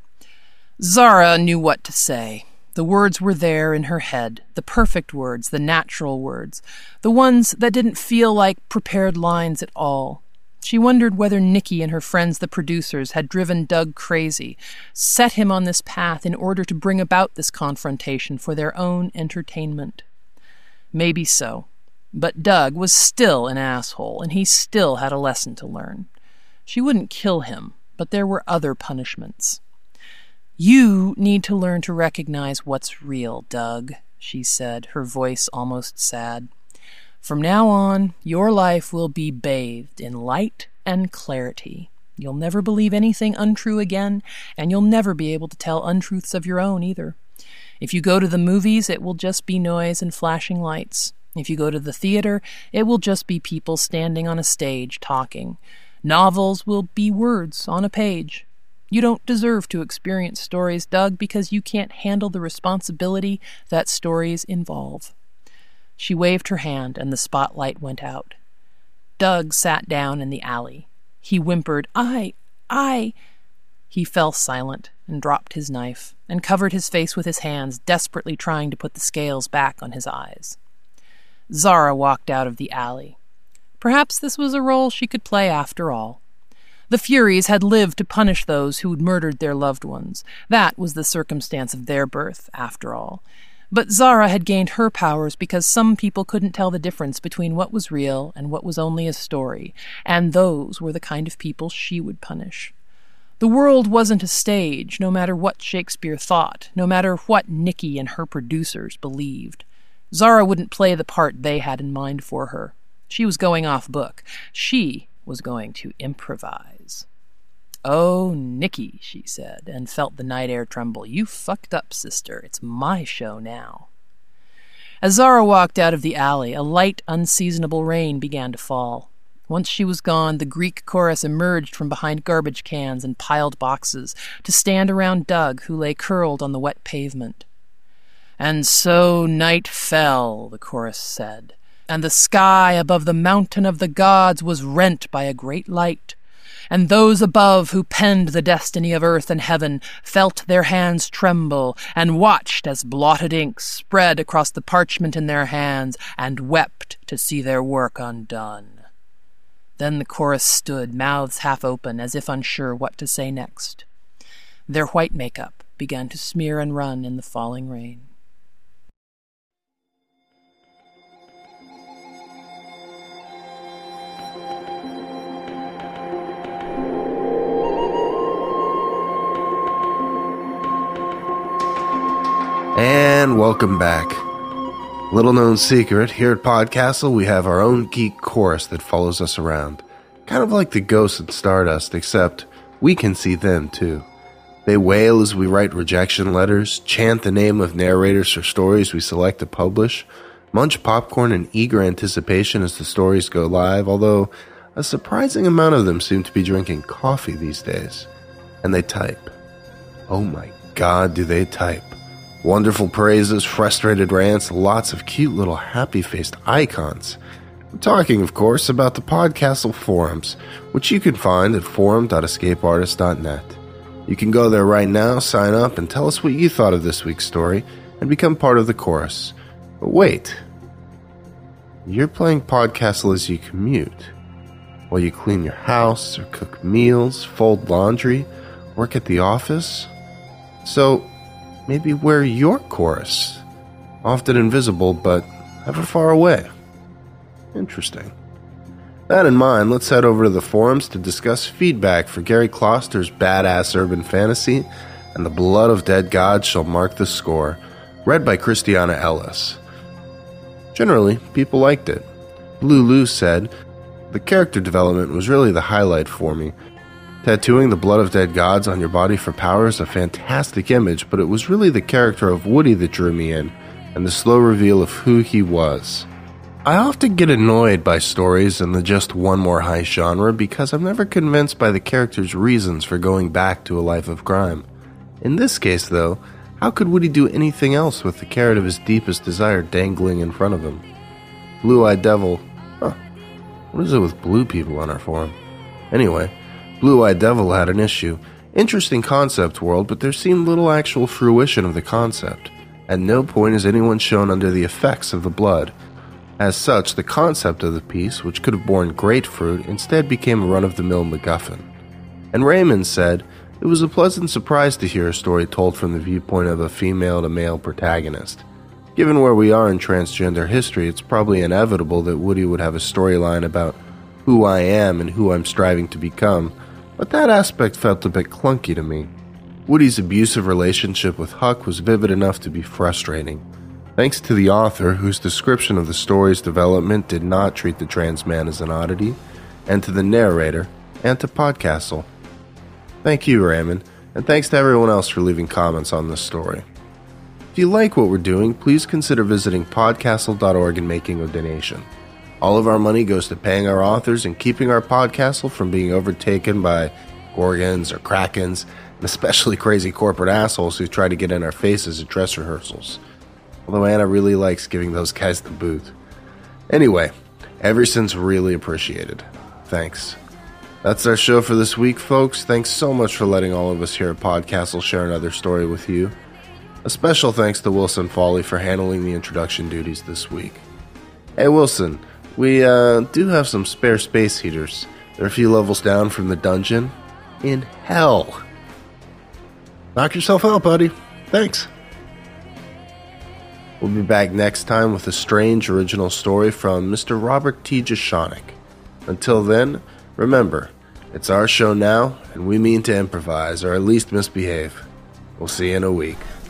Zara knew what to say. The words were there in her head, the perfect words, the natural words, the ones that didn't feel like prepared lines at all. She wondered whether Nikki and her friends, the producers, had driven Doug crazy, set him on this path in order to bring about this confrontation for their own entertainment. Maybe so. But Doug was still an asshole, and he still had a lesson to learn. She wouldn't kill him, but there were other punishments. You need to learn to recognize what's real, Doug, she said, her voice almost sad. From now on, your life will be bathed in light and clarity. You'll never believe anything untrue again, and you'll never be able to tell untruths of your own either. If you go to the movies, it will just be noise and flashing lights. If you go to the theater, it will just be people standing on a stage talking. Novels will be words on a page. You don't deserve to experience stories, Doug, because you can't handle the responsibility that stories involve. She waved her hand, and the spotlight went out. Doug sat down in the alley. He whimpered, I, I. He fell silent and dropped his knife and covered his face with his hands, desperately trying to put the scales back on his eyes. Zara walked out of the alley. Perhaps this was a role she could play after all. The Furies had lived to punish those who'd murdered their loved ones. That was the circumstance of their birth, after all. But Zara had gained her powers because some people couldn't tell the difference between what was real and what was only a story, and those were the kind of people she would punish. The world wasn't a stage, no matter what Shakespeare thought, no matter what Nicky and her producers believed. Zara wouldn't play the part they had in mind for her. She was going off book. She was going to improvise. Oh, Nikki, she said, and felt the night air tremble. You fucked up, sister. It's my show now. As Zara walked out of the alley, a light, unseasonable rain began to fall. Once she was gone, the Greek chorus emerged from behind garbage cans and piled boxes to stand around Doug, who lay curled on the wet pavement. And so night fell, the chorus said, and the sky above the mountain of the gods was rent by a great light and those above who penned the destiny of earth and heaven felt their hands tremble, and watched as blotted ink spread across the parchment in their hands, and wept to see their work undone. Then the chorus stood, mouths half open, as if unsure what to say next. Their white makeup began to smear and run in the falling rain. And welcome back. Little known secret, here at Podcastle we have our own geek chorus that follows us around. Kind of like the ghosts in Stardust, except we can see them too. They wail as we write rejection letters, chant the name of narrators for stories we select to publish, munch popcorn in eager anticipation as the stories go live, although a surprising amount of them seem to be drinking coffee these days. And they type. Oh my god, do they type. Wonderful praises, frustrated rants, lots of cute little happy faced icons. I'm talking, of course, about the Podcastle forums, which you can find at forum.escapeartist.net. You can go there right now, sign up, and tell us what you thought of this week's story, and become part of the chorus. But wait, you're playing Podcastle as you commute, while you clean your house, or cook meals, fold laundry, work at the office. So, maybe we're your chorus. Often invisible, but ever far away. Interesting. That in mind, let's head over to the forums to discuss feedback for Gary Kloster's badass urban fantasy and The Blood of Dead Gods Shall Mark the Score, read by Christiana Ellis. Generally, people liked it. Lulu said, The character development was really the highlight for me, Tattooing the blood of dead gods on your body for power is a fantastic image, but it was really the character of Woody that drew me in, and the slow reveal of who he was. I often get annoyed by stories in the just one more high genre because I'm never convinced by the character's reasons for going back to a life of crime. In this case, though, how could Woody do anything else with the carrot of his deepest desire dangling in front of him? Blue Eyed Devil. Huh. What is it with blue people on our forum? Anyway, Blue Eyed Devil had an issue. Interesting concept world, but there seemed little actual fruition of the concept. At no point is anyone shown under the effects of the blood. As such, the concept of the piece, which could have borne great fruit, instead became a run of the mill MacGuffin. And Raymond said, It was a pleasant surprise to hear a story told from the viewpoint of a female to male protagonist. Given where we are in transgender history, it's probably inevitable that Woody would have a storyline about who I am and who I'm striving to become but that aspect felt a bit clunky to me. Woody's abusive relationship with Huck was vivid enough to be frustrating. Thanks to the author, whose description of the story's development did not treat the trans man as an oddity, and to the narrator, and to Podcastle. Thank you, Raymond, and thanks to everyone else for leaving comments on this story. If you like what we're doing, please consider visiting podcastle.org and making a donation. All of our money goes to paying our authors and keeping our podcastle from being overtaken by gorgons or krakens, and especially crazy corporate assholes who try to get in our faces at dress rehearsals. Although Anna really likes giving those guys the boot. Anyway, every cent's really appreciated. Thanks. That's our show for this week, folks. Thanks so much for letting all of us here at Podcastle share another story with you. A special thanks to Wilson Fowlie for handling the introduction duties this week. Hey, Wilson, we uh, do have some spare space heaters. They're a few levels down from the dungeon. In hell. Knock yourself out, buddy. Thanks. We'll be back next time with a strange original story from Mr. Robert T. Jeschonek. Until then, remember, it's our show now, and we mean to improvise, or at least misbehave. We'll see you in a week.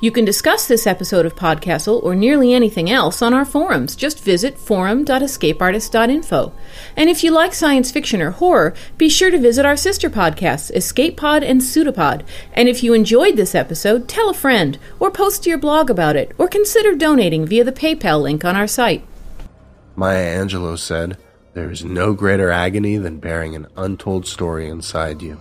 You can discuss this episode of Podcastle or nearly anything else on our forums. Just visit forum.escapeartist.info. And if you like science fiction or horror, be sure to visit our sister podcasts, Escape Pod and Pseudopod. And if you enjoyed this episode, tell a friend, or post to your blog about it, or consider donating via the PayPal link on our site. Maya Angelou said, There is no greater agony than bearing an untold story inside you.